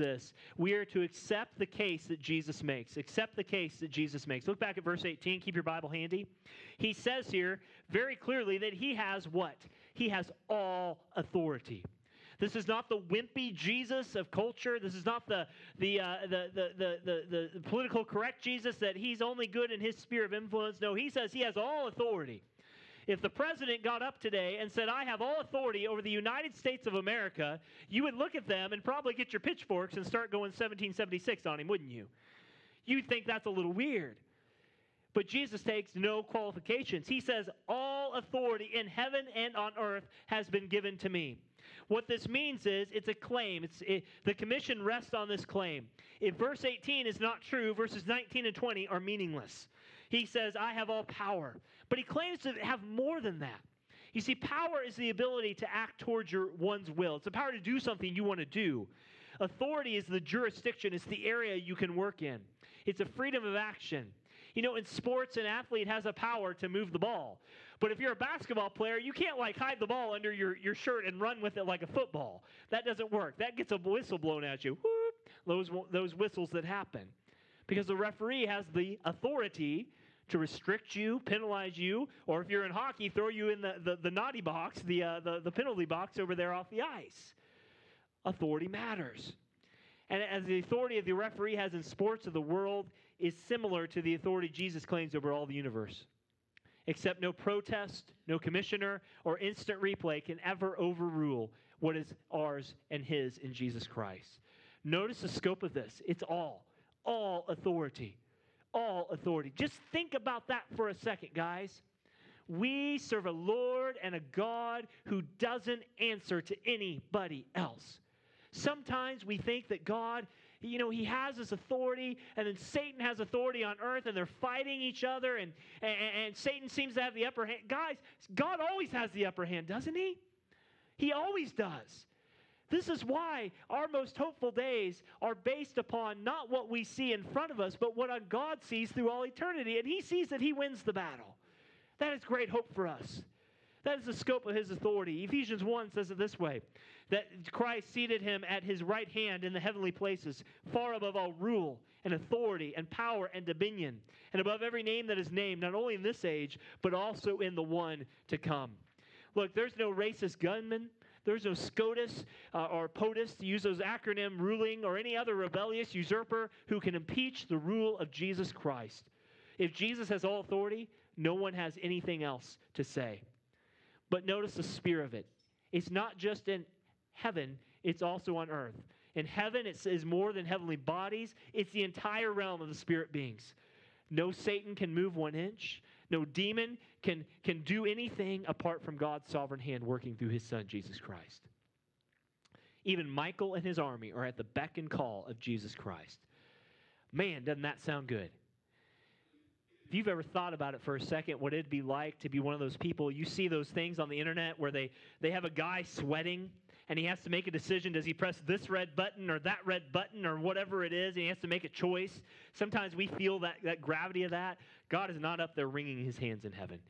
this we are to accept the case that Jesus makes. Accept the case that Jesus makes. Look back at verse 18. Keep your Bible handy. He says here very clearly that he has what? He has all authority. This is not the wimpy Jesus of culture. This is not the, the, uh, the, the, the, the, the political correct Jesus that he's only good in his sphere of influence. No, he says he has all authority. If the president got up today and said, I have all authority over the United States of America, you would look at them and probably get your pitchforks and start going 1776 on him, wouldn't you? You'd think that's a little weird. But Jesus takes no qualifications. He says, All authority in heaven and on earth has been given to me. What this means is it's a claim. It's, it, the commission rests on this claim. If verse 18 is not true, verses 19 and 20 are meaningless. He says, I have all power. But he claims to have more than that. You see, power is the ability to act towards your one's will. It's the power to do something you want to do. Authority is the jurisdiction, it's the area you can work in. It's a freedom of action. You know, in sports, an athlete has a power to move the ball. But if you're a basketball player, you can't like hide the ball under your, your shirt and run with it like a football. That doesn't work. That gets a whistle blown at you. Whoop, those, those whistles that happen. Because the referee has the authority to restrict you, penalize you, or if you're in hockey, throw you in the, the, the naughty box, the, uh, the, the penalty box over there off the ice. Authority matters. And as the authority of the referee has in sports of the world is similar to the authority Jesus claims over all the universe. Except no protest, no commissioner, or instant replay can ever overrule what is ours and his in Jesus Christ. Notice the scope of this. It's all, all authority all authority. Just think about that for a second, guys. We serve a Lord and a God who doesn't answer to anybody else. Sometimes we think that God, you know, He has this authority, and then Satan has authority on earth, and they're fighting each other, and, and, and Satan seems to have the upper hand. Guys, God always has the upper hand, doesn't He? He always does. This is why our most hopeful days are based upon not what we see in front of us, but what God sees through all eternity. And He sees that He wins the battle. That is great hope for us. That is the scope of His authority. Ephesians 1 says it this way that Christ seated Him at His right hand in the heavenly places, far above all rule and authority and power and dominion, and above every name that is named, not only in this age, but also in the one to come. Look, there's no racist gunman. There's no SCOTUS uh, or POTUS, to use those acronym, ruling, or any other rebellious usurper who can impeach the rule of Jesus Christ. If Jesus has all authority, no one has anything else to say. But notice the spear of it. It's not just in heaven, it's also on earth. In heaven, it is more than heavenly bodies, it's the entire realm of the spirit beings. No Satan can move one inch. No demon can, can do anything apart from God's sovereign hand working through his son, Jesus Christ. Even Michael and his army are at the beck and call of Jesus Christ. Man, doesn't that sound good? If you've ever thought about it for a second, what it'd be like to be one of those people, you see those things on the internet where they, they have a guy sweating and he has to make a decision. Does he press this red button or that red button or whatever it is? And he has to make a choice. Sometimes we feel that, that gravity of that. God is not up there wringing his hands in heaven.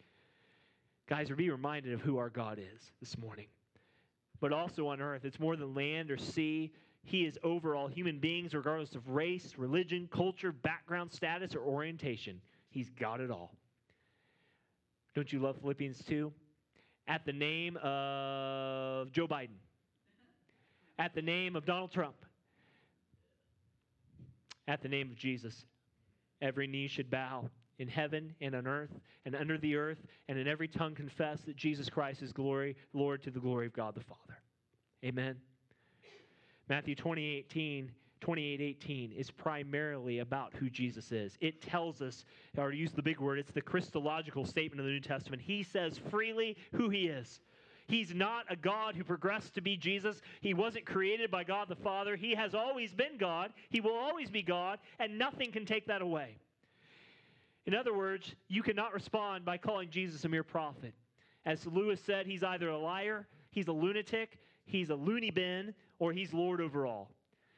Guys, be reminded of who our God is this morning. But also on earth, it's more than land or sea. He is over all human beings, regardless of race, religion, culture, background, status, or orientation. He's got it all. Don't you love Philippians 2? At the name of Joe Biden, at the name of Donald Trump, at the name of Jesus. Every knee should bow in heaven and on earth and under the earth, and in every tongue confess that Jesus Christ is glory, Lord to the glory of God the Father. Amen. Matthew 28 18, 28 18 is primarily about who Jesus is. It tells us, or use the big word, it's the Christological statement of the New Testament. He says freely who he is. He's not a God who progressed to be Jesus. He wasn't created by God the Father. He has always been God. He will always be God, and nothing can take that away. In other words, you cannot respond by calling Jesus a mere prophet. As Lewis said, he's either a liar, he's a lunatic, he's a loony bin, or he's Lord over all.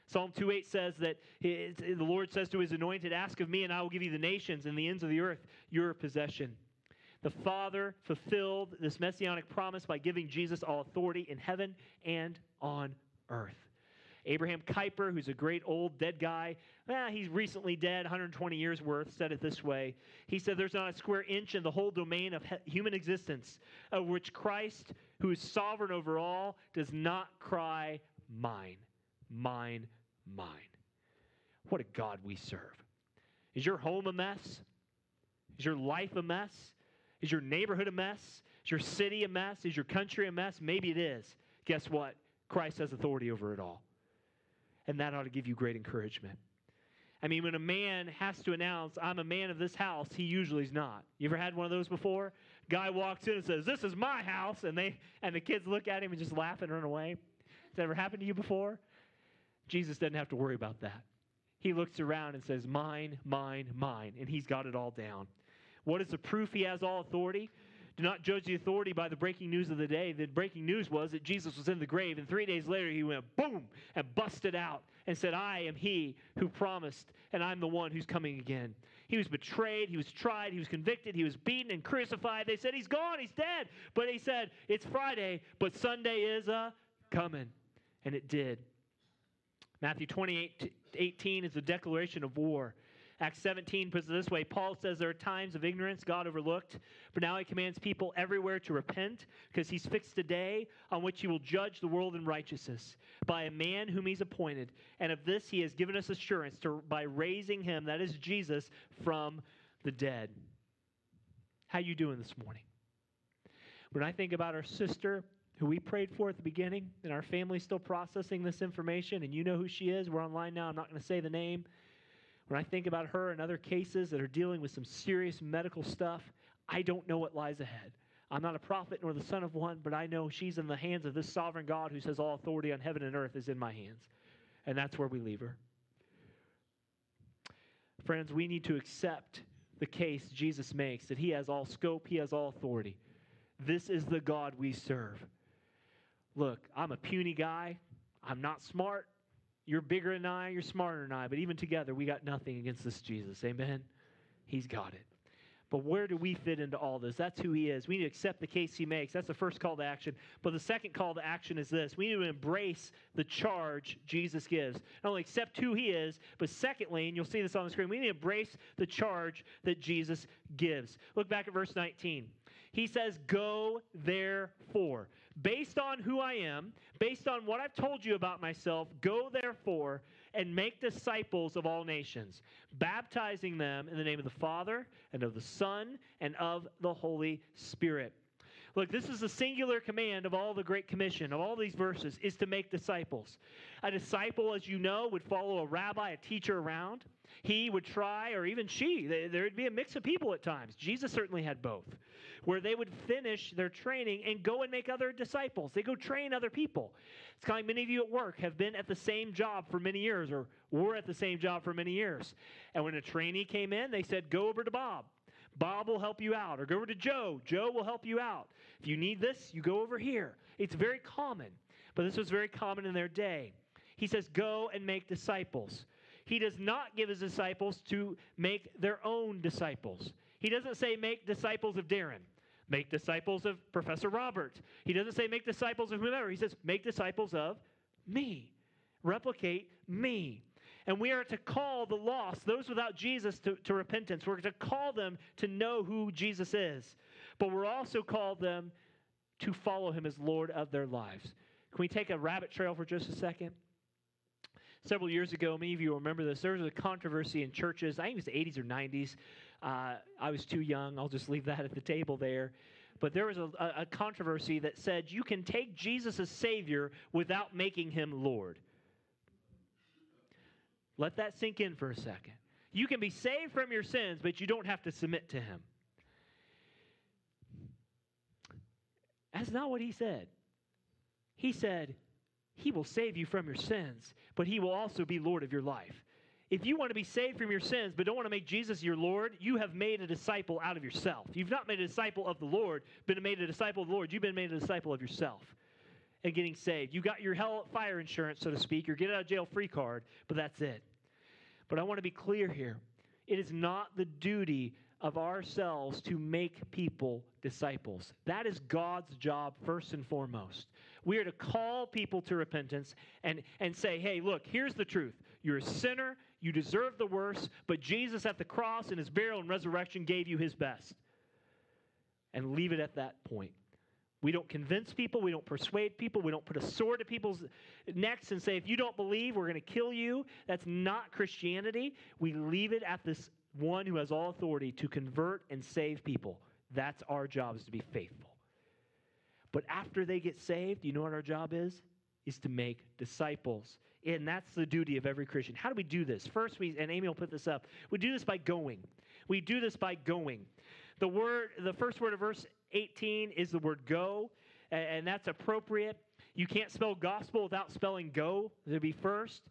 Psalm 2:8 says that the Lord says to his anointed, Ask of me, and I will give you the nations and the ends of the earth, your possession. The Father fulfilled this messianic promise by giving Jesus all authority in heaven and on earth. Abraham Kuyper, who's a great old dead guy, eh, he's recently dead, 120 years worth, said it this way. He said, There's not a square inch in the whole domain of human existence of which Christ, who is sovereign over all, does not cry, Mine, mine, mine. What a God we serve. Is your home a mess? Is your life a mess? Is your neighborhood a mess? Is your city a mess? Is your country a mess? Maybe it is. Guess what? Christ has authority over it all. And that ought to give you great encouragement. I mean, when a man has to announce, I'm a man of this house, he usually is not. You ever had one of those before? Guy walks in and says, This is my house, and they and the kids look at him and just laugh and run away. Has that ever happened to you before? Jesus doesn't have to worry about that. He looks around and says, Mine, mine, mine, and he's got it all down. What is the proof he has all authority? Do not judge the authority by the breaking news of the day. The breaking news was that Jesus was in the grave, and three days later he went boom and busted out and said, I am he who promised, and I'm the one who's coming again. He was betrayed, he was tried, he was convicted, he was beaten and crucified. They said, He's gone, he's dead. But he said, It's Friday, but Sunday is a coming. And it did. Matthew 28 18 is a declaration of war. Acts 17 puts it this way Paul says there are times of ignorance God overlooked, but now he commands people everywhere to repent because he's fixed a day on which he will judge the world in righteousness by a man whom he's appointed. And of this he has given us assurance to, by raising him, that is Jesus, from the dead. How you doing this morning? When I think about our sister who we prayed for at the beginning, and our family's still processing this information, and you know who she is. We're online now. I'm not going to say the name. When I think about her and other cases that are dealing with some serious medical stuff, I don't know what lies ahead. I'm not a prophet nor the son of one, but I know she's in the hands of this sovereign God who says, All authority on heaven and earth is in my hands. And that's where we leave her. Friends, we need to accept the case Jesus makes that he has all scope, he has all authority. This is the God we serve. Look, I'm a puny guy. I'm not smart. You're bigger than I, you're smarter than I, but even together, we got nothing against this Jesus. Amen? He's got it. But where do we fit into all this? That's who he is. We need to accept the case he makes. That's the first call to action. But the second call to action is this we need to embrace the charge Jesus gives. Not only accept who he is, but secondly, and you'll see this on the screen, we need to embrace the charge that Jesus gives. Look back at verse 19. He says, Go therefore. Based on who I am, based on what I've told you about myself, go therefore and make disciples of all nations, baptizing them in the name of the Father and of the Son and of the Holy Spirit. Look, this is the singular command of all the Great Commission, of all these verses, is to make disciples. A disciple, as you know, would follow a rabbi, a teacher around. He would try, or even she, there would be a mix of people at times. Jesus certainly had both where they would finish their training and go and make other disciples. They go train other people. It's kind of like many of you at work have been at the same job for many years or were at the same job for many years. And when a trainee came in, they said, Go over to Bob. Bob will help you out. Or go over to Joe. Joe will help you out. If you need this, you go over here. It's very common, but this was very common in their day. He says, Go and make disciples. He does not give his disciples to make their own disciples. He doesn't say, Make disciples of Darren. Make disciples of Professor Robert. He doesn't say make disciples of whomever. He says make disciples of me. Replicate me. And we are to call the lost, those without Jesus, to, to repentance. We're to call them to know who Jesus is. But we're also called them to follow him as Lord of their lives. Can we take a rabbit trail for just a second? Several years ago, many of you remember this. There was a controversy in churches, I think it was the 80s or 90s, uh, I was too young. I'll just leave that at the table there. But there was a, a controversy that said you can take Jesus as Savior without making him Lord. Let that sink in for a second. You can be saved from your sins, but you don't have to submit to him. That's not what he said. He said, He will save you from your sins, but He will also be Lord of your life. If you want to be saved from your sins, but don't want to make Jesus your Lord, you have made a disciple out of yourself. You've not made a disciple of the Lord, been made a disciple of the Lord. You've been made a disciple of yourself and getting saved. You got your hell fire insurance, so to speak, your get out of jail free card, but that's it. But I want to be clear here. It is not the duty of ourselves to make people disciples. That is God's job first and foremost. We are to call people to repentance and, and say, hey, look, here's the truth. You're a sinner, you deserve the worst, but Jesus at the cross and his burial and resurrection gave you his best. And leave it at that point. We don't convince people. We don't persuade people. We don't put a sword to people's necks and say, if you don't believe, we're going to kill you. That's not Christianity. We leave it at this one who has all authority to convert and save people. That's our job is to be faithful. But after they get saved, you know what our job is? Is to make disciples. And that's the duty of every Christian. How do we do this? First, we, and Amy will put this up, we do this by going. We do this by going. The word, the first word of verse 18 is the word go, and that's appropriate. You can't spell gospel without spelling go to be first.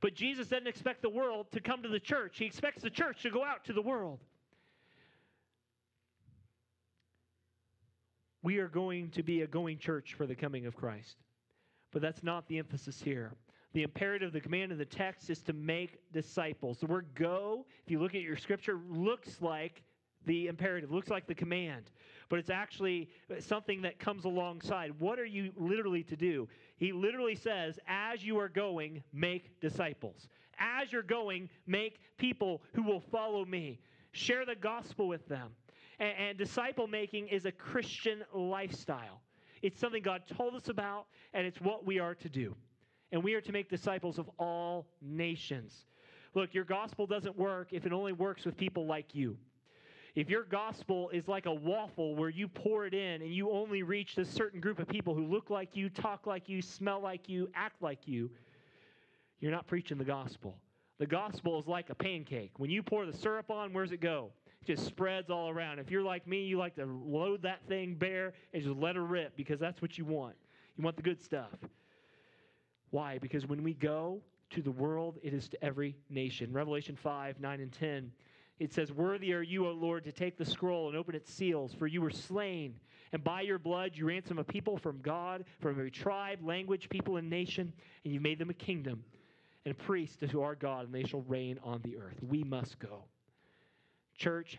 But Jesus doesn't expect the world to come to the church, He expects the church to go out to the world. We are going to be a going church for the coming of Christ. But that's not the emphasis here. The imperative, the command of the text is to make disciples. The word go, if you look at your scripture, looks like the imperative, looks like the command, but it's actually something that comes alongside. What are you literally to do? He literally says, as you are going, make disciples. As you're going, make people who will follow me. Share the gospel with them. And, and disciple making is a Christian lifestyle. It's something God told us about, and it's what we are to do. And we are to make disciples of all nations. Look, your gospel doesn't work if it only works with people like you. If your gospel is like a waffle where you pour it in and you only reach this certain group of people who look like you, talk like you, smell like you, act like you, you're not preaching the gospel. The gospel is like a pancake. When you pour the syrup on, where's it go? It just spreads all around. If you're like me, you like to load that thing bare and just let it rip because that's what you want. You want the good stuff. Why? Because when we go to the world, it is to every nation. Revelation 5, 9, and 10 it says, Worthy are you, O Lord, to take the scroll and open its seals, for you were slain, and by your blood you ransom a people from God, from every tribe, language, people, and nation, and you made them a kingdom and priests to our God, and they shall reign on the earth. We must go. Church,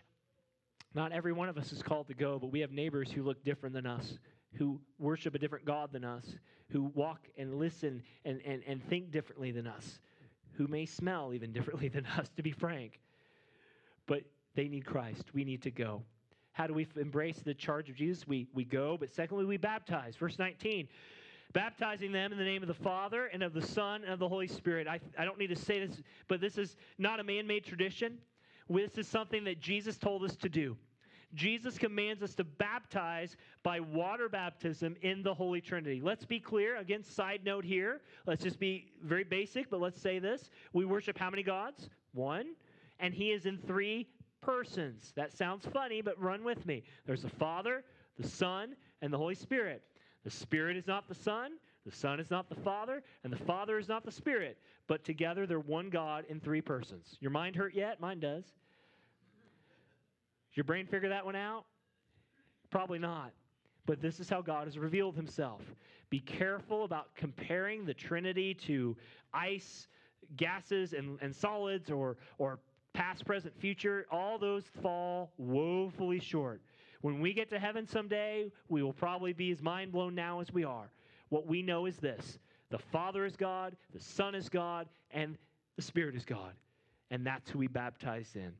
not every one of us is called to go, but we have neighbors who look different than us, who worship a different God than us, who walk and listen and, and, and think differently than us, who may smell even differently than us, to be frank. But they need Christ. We need to go. How do we embrace the charge of Jesus? We, we go, but secondly, we baptize. Verse 19 baptizing them in the name of the Father and of the Son and of the Holy Spirit. I, I don't need to say this, but this is not a man made tradition. This is something that Jesus told us to do. Jesus commands us to baptize by water baptism in the Holy Trinity. Let's be clear. Again, side note here. Let's just be very basic, but let's say this. We worship how many gods? One and he is in three persons. That sounds funny, but run with me. There's the Father, the Son, and the Holy Spirit. The Spirit is not the Son, the Son is not the Father, and the Father is not the Spirit, but together they're one God in three persons. Your mind hurt yet? Mine does. Your brain figure that one out? Probably not. But this is how God has revealed himself. Be careful about comparing the Trinity to ice, gases, and, and solids or, or past, present, future, all those fall woefully short. When we get to heaven someday, we will probably be as mind blown now as we are. What we know is this the Father is God, the Son is God, and the Spirit is God. And that's who we baptize in.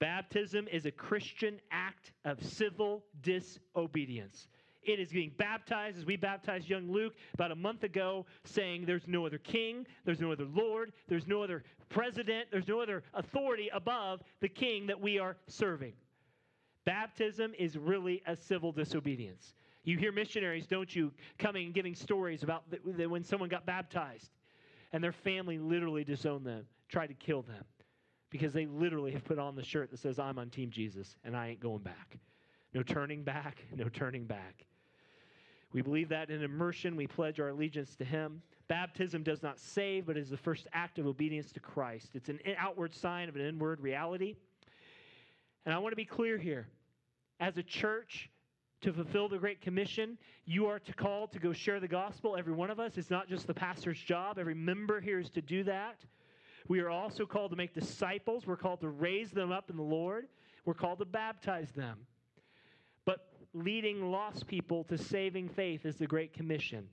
Baptism is a Christian act of civil disobedience. It is being baptized as we baptized young Luke about a month ago, saying there's no other king, there's no other Lord, there's no other president, there's no other authority above the king that we are serving. Baptism is really a civil disobedience. You hear missionaries, don't you, coming and giving stories about the, the, when someone got baptized and their family literally disowned them, tried to kill them because they literally have put on the shirt that says, I'm on Team Jesus and I ain't going back. No turning back, no turning back. We believe that in immersion, we pledge our allegiance to Him. Baptism does not save, but is the first act of obedience to Christ. It's an outward sign of an inward reality. And I want to be clear here. As a church, to fulfill the Great Commission, you are to call to go share the gospel. Every one of us. It's not just the pastor's job. Every member here is to do that. We are also called to make disciples. We're called to raise them up in the Lord. We're called to baptize them. Leading lost people to saving faith is the Great Commission.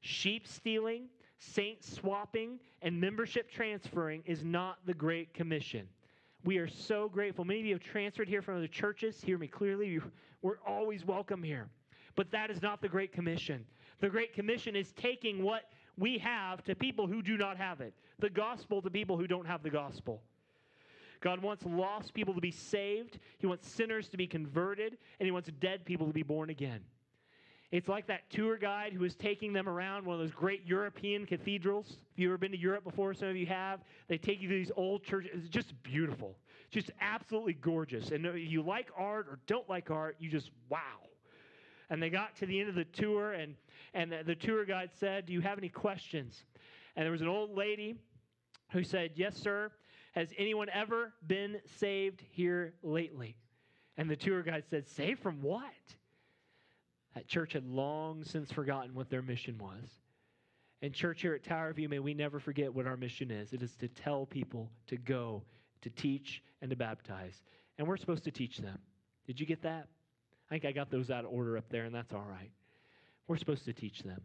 Sheep stealing, saint swapping, and membership transferring is not the Great Commission. We are so grateful. Many of you have transferred here from other churches. Hear me clearly. We're always welcome here. But that is not the Great Commission. The Great Commission is taking what we have to people who do not have it, the gospel to people who don't have the gospel. God wants lost people to be saved, He wants sinners to be converted, and He wants dead people to be born again. It's like that tour guide who is taking them around one of those great European cathedrals. If you've ever been to Europe before, some of you have, they take you to these old churches. It's just beautiful, just absolutely gorgeous. And if you like art or don't like art, you just wow. And they got to the end of the tour, and, and the, the tour guide said, Do you have any questions? And there was an old lady who said, Yes, sir. Has anyone ever been saved here lately? And the tour guide said, Saved from what? That church had long since forgotten what their mission was. And, church, here at Tower View, may we never forget what our mission is it is to tell people to go, to teach, and to baptize. And we're supposed to teach them. Did you get that? I think I got those out of order up there, and that's all right. We're supposed to teach them.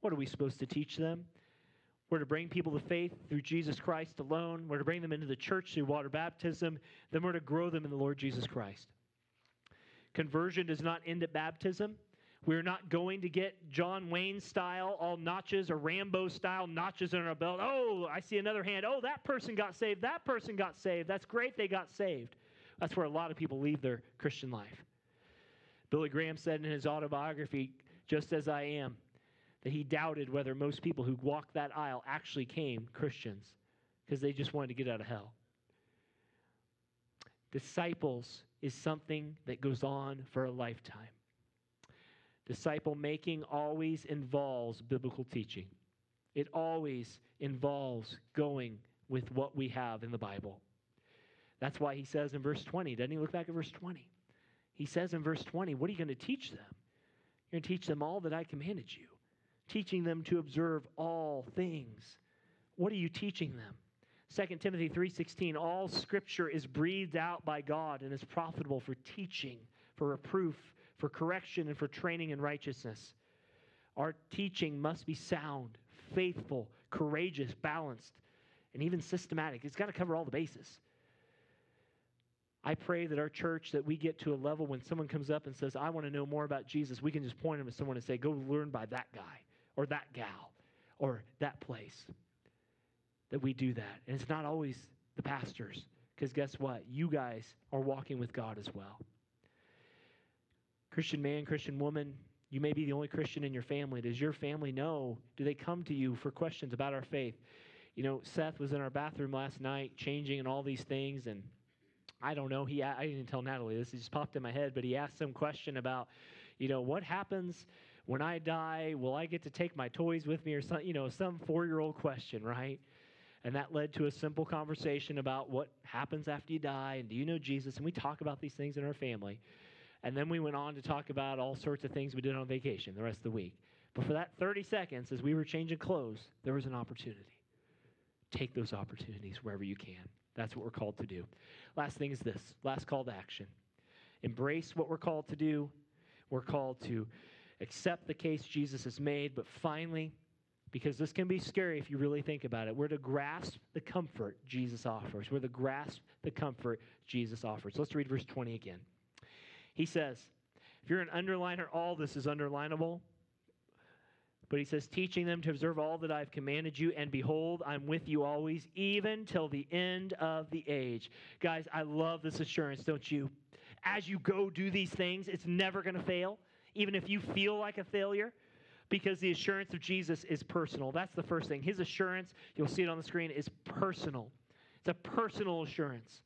What are we supposed to teach them? We're to bring people to faith through Jesus Christ alone. We're to bring them into the church through water baptism. Then we're to grow them in the Lord Jesus Christ. Conversion does not end at baptism. We're not going to get John Wayne style, all notches, or Rambo style notches in our belt. Oh, I see another hand. Oh, that person got saved. That person got saved. That's great they got saved. That's where a lot of people leave their Christian life. Billy Graham said in his autobiography, Just as I am, that he doubted whether most people who walked that aisle actually came Christians because they just wanted to get out of hell. Disciples is something that goes on for a lifetime. Disciple making always involves biblical teaching, it always involves going with what we have in the Bible. That's why he says in verse 20, doesn't he look back at verse 20? He says in verse 20, What are you going to teach them? You're going to teach them all that I commanded you, teaching them to observe all things. What are you teaching them? 2 Timothy 3:16 All scripture is breathed out by God and is profitable for teaching, for reproof, for correction, and for training in righteousness. Our teaching must be sound, faithful, courageous, balanced, and even systematic. It's got to cover all the bases. I pray that our church, that we get to a level when someone comes up and says, I want to know more about Jesus, we can just point them to someone and say, go learn by that guy or that gal or that place. That we do that. And it's not always the pastors, because guess what? You guys are walking with God as well. Christian man, Christian woman, you may be the only Christian in your family. Does your family know? Do they come to you for questions about our faith? You know, Seth was in our bathroom last night changing and all these things, and I don't know. He I didn't tell Natalie this. It just popped in my head, but he asked some question about, you know, what happens when I die? Will I get to take my toys with me or some, you know, some four-year-old question, right? And that led to a simple conversation about what happens after you die and do you know Jesus? And we talk about these things in our family. And then we went on to talk about all sorts of things we did on vacation the rest of the week. But for that 30 seconds, as we were changing clothes, there was an opportunity. Take those opportunities wherever you can. That's what we're called to do. Last thing is this last call to action. Embrace what we're called to do. We're called to accept the case Jesus has made, but finally, because this can be scary if you really think about it, we're to grasp the comfort Jesus offers. We're to grasp the comfort Jesus offers. Let's read verse 20 again. He says, if you're an underliner, all this is underlinable. But he says, teaching them to observe all that I've commanded you, and behold, I'm with you always, even till the end of the age. Guys, I love this assurance, don't you? As you go do these things, it's never going to fail, even if you feel like a failure, because the assurance of Jesus is personal. That's the first thing. His assurance, you'll see it on the screen, is personal. It's a personal assurance.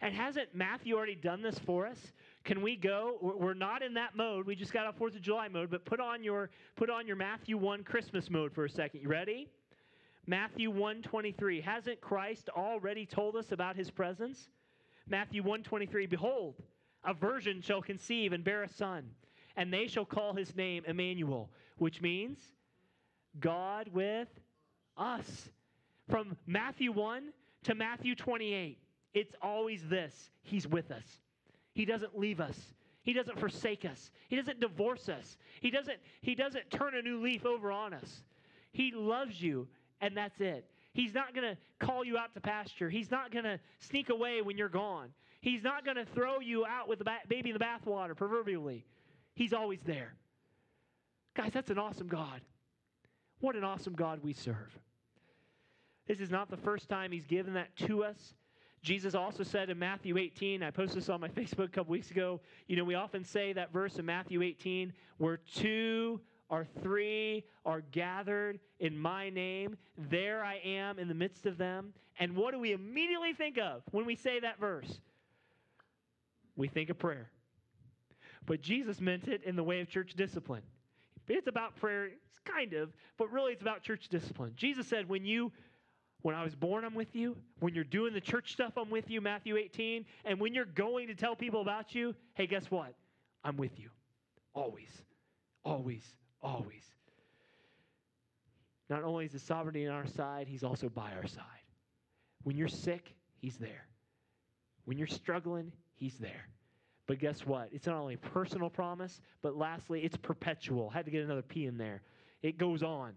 And hasn't Matthew already done this for us? Can we go? We're not in that mode. We just got off Fourth of July mode, but put on your put on your Matthew one Christmas mode for a second. You ready? Matthew 123. Hasn't Christ already told us about his presence? Matthew 123. Behold, a virgin shall conceive and bear a son, and they shall call his name Emmanuel, which means God with us. From Matthew 1 to Matthew 28, it's always this He's with us. He doesn't leave us. He doesn't forsake us. He doesn't divorce us. He doesn't, he doesn't turn a new leaf over on us. He loves you, and that's it. He's not going to call you out to pasture. He's not going to sneak away when you're gone. He's not going to throw you out with the ba- baby in the bathwater, proverbially. He's always there. Guys, that's an awesome God. What an awesome God we serve. This is not the first time He's given that to us. Jesus also said in Matthew 18, I posted this on my Facebook a couple weeks ago. You know, we often say that verse in Matthew 18, where two or three are gathered in my name, there I am in the midst of them. And what do we immediately think of when we say that verse? We think of prayer. But Jesus meant it in the way of church discipline. It's about prayer, it's kind of, but really it's about church discipline. Jesus said, when you when I was born, I'm with you. When you're doing the church stuff, I'm with you, Matthew 18. And when you're going to tell people about you, hey, guess what? I'm with you. Always, always, always. Not only is the sovereignty on our side, he's also by our side. When you're sick, he's there. When you're struggling, he's there. But guess what? It's not only personal promise, but lastly, it's perpetual. Had to get another P in there. It goes on.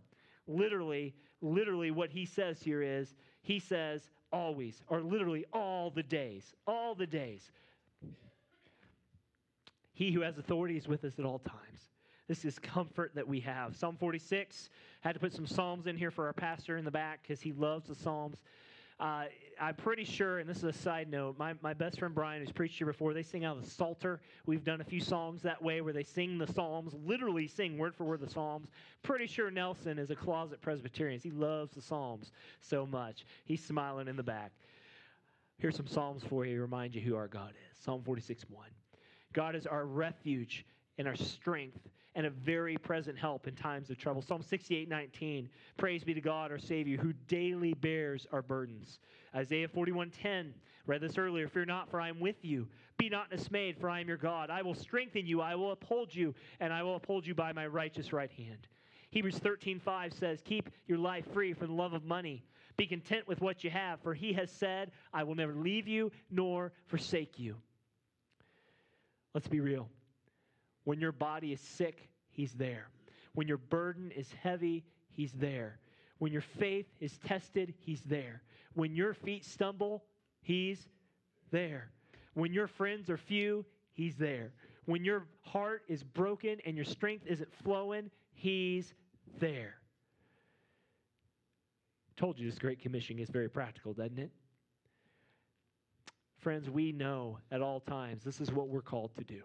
Literally, literally what he says here is he says always, or literally all the days, all the days. He who has authority is with us at all times. This is comfort that we have. Psalm 46, had to put some Psalms in here for our pastor in the back because he loves the Psalms. Uh, I'm pretty sure, and this is a side note, my, my best friend Brian, who's preached here before, they sing out of the Psalter. We've done a few songs that way where they sing the Psalms, literally sing word for word the Psalms. Pretty sure Nelson is a closet Presbyterian. He loves the Psalms so much. He's smiling in the back. Here's some Psalms for you to remind you who our God is Psalm 46 1. God is our refuge and our strength and a very present help in times of trouble. Psalm 68 19. Praise be to God, our Savior, who daily bears our burdens. Isaiah 41 10. Read this earlier. Fear not, for I am with you. Be not dismayed, for I am your God. I will strengthen you, I will uphold you, and I will uphold you by my righteous right hand. Hebrews 13 5 says, Keep your life free from the love of money. Be content with what you have, for he has said, I will never leave you nor forsake you. Let's be real. When your body is sick, He's there. When your burden is heavy, He's there. When your faith is tested, He's there. When your feet stumble, He's there. When your friends are few, He's there. When your heart is broken and your strength isn't flowing, He's there. Told you this Great Commission is very practical, doesn't it? Friends, we know at all times this is what we're called to do.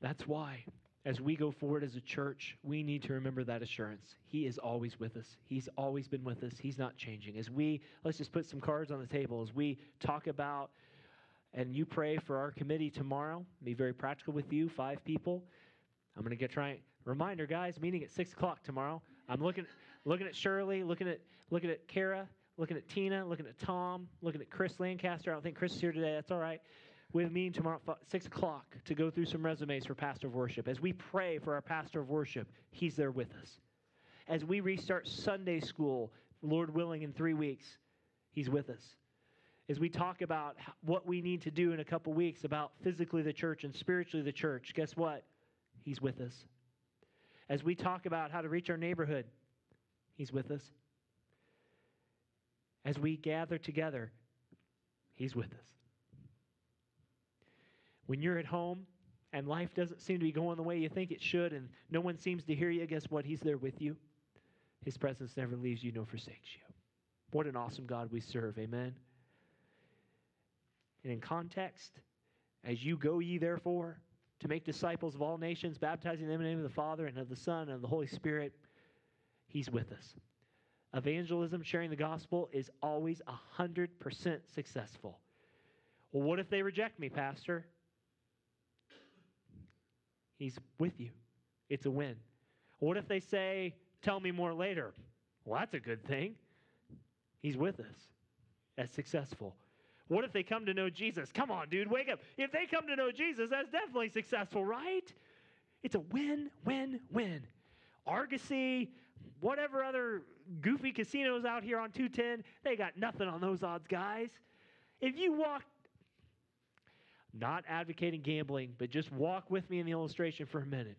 That's why, as we go forward as a church, we need to remember that assurance. He is always with us. He's always been with us. He's not changing. As we, let's just put some cards on the table, as we talk about and you pray for our committee tomorrow, be very practical with you, five people. I'm going to get trying. Reminder, guys, meeting at six o'clock tomorrow. I'm looking, looking at Shirley, looking at, looking at Kara, looking at Tina, looking at Tom, looking at Chris Lancaster. I don't think Chris is here today. That's all right. A meeting tomorrow at 6 o'clock to go through some resumes for pastor of worship. As we pray for our pastor of worship, he's there with us. As we restart Sunday school, Lord willing, in three weeks, he's with us. As we talk about what we need to do in a couple weeks about physically the church and spiritually the church, guess what? He's with us. As we talk about how to reach our neighborhood, he's with us. As we gather together, he's with us. When you're at home and life doesn't seem to be going the way you think it should and no one seems to hear you, guess what? He's there with you. His presence never leaves you nor forsakes you. What an awesome God we serve. Amen. And in context, as you go ye therefore to make disciples of all nations, baptizing them in the name of the Father and of the Son and of the Holy Spirit, He's with us. evangelism, sharing the gospel, is always 100% successful. Well, what if they reject me, Pastor? He's with you. It's a win. What if they say, Tell me more later? Well, that's a good thing. He's with us. That's successful. What if they come to know Jesus? Come on, dude, wake up. If they come to know Jesus, that's definitely successful, right? It's a win, win, win. Argosy, whatever other goofy casinos out here on 210, they got nothing on those odds, guys. If you walk, not advocating gambling, but just walk with me in the illustration for a minute.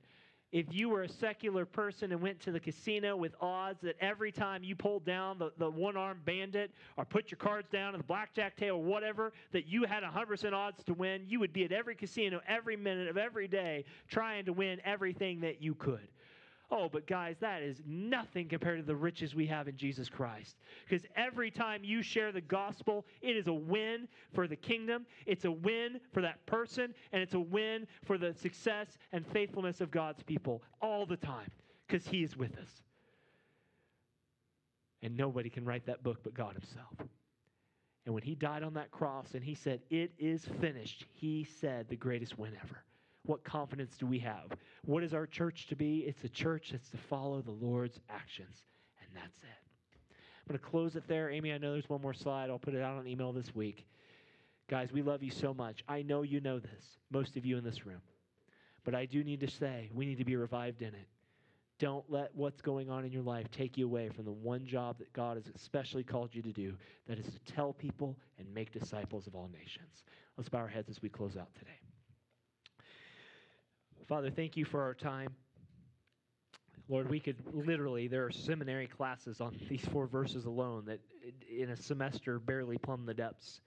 If you were a secular person and went to the casino with odds that every time you pulled down the, the one armed bandit or put your cards down in the blackjack table or whatever, that you had 100% odds to win, you would be at every casino every minute of every day trying to win everything that you could. Oh, but guys, that is nothing compared to the riches we have in Jesus Christ. Because every time you share the gospel, it is a win for the kingdom, it's a win for that person, and it's a win for the success and faithfulness of God's people all the time. Because He is with us. And nobody can write that book but God Himself. And when He died on that cross and He said, It is finished, He said the greatest win ever. What confidence do we have? What is our church to be? It's a church that's to follow the Lord's actions, and that's it. I'm going to close it there. Amy, I know there's one more slide. I'll put it out on email this week. Guys, we love you so much. I know you know this, most of you in this room. But I do need to say, we need to be revived in it. Don't let what's going on in your life take you away from the one job that God has especially called you to do that is to tell people and make disciples of all nations. Let's bow our heads as we close out today. Father, thank you for our time. Lord, we could literally, there are seminary classes on these four verses alone that in a semester barely plumb the depths.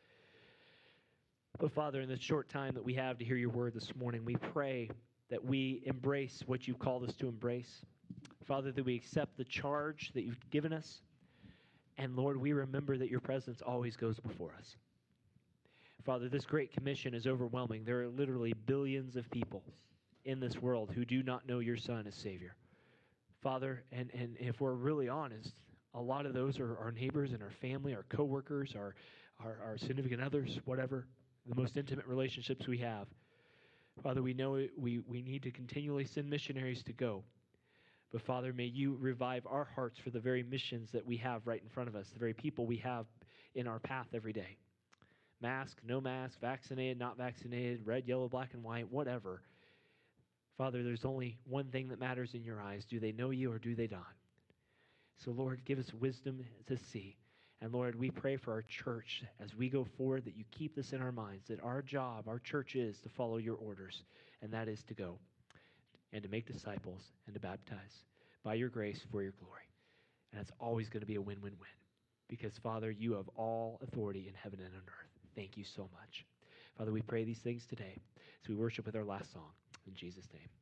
But Father, in the short time that we have to hear your word this morning, we pray that we embrace what you've called us to embrace. Father, that we accept the charge that you've given us. And Lord, we remember that your presence always goes before us. Father, this great commission is overwhelming. There are literally billions of people in this world who do not know your Son as Savior. Father, and, and if we're really honest, a lot of those are our neighbors and our family, our coworkers, our, our, our significant others, whatever, the most intimate relationships we have. Father, we know we, we need to continually send missionaries to go. But Father, may you revive our hearts for the very missions that we have right in front of us, the very people we have in our path every day. Mask, no mask, vaccinated, not vaccinated, red, yellow, black, and white, whatever. Father, there's only one thing that matters in your eyes. Do they know you or do they not? So, Lord, give us wisdom to see. And Lord, we pray for our church as we go forward that you keep this in our minds that our job, our church is to follow your orders, and that is to go and to make disciples and to baptize by your grace for your glory. And it's always going to be a win win win because, Father, you have all authority in heaven and on earth. Thank you so much. Father, we pray these things today as we worship with our last song. In Jesus' name.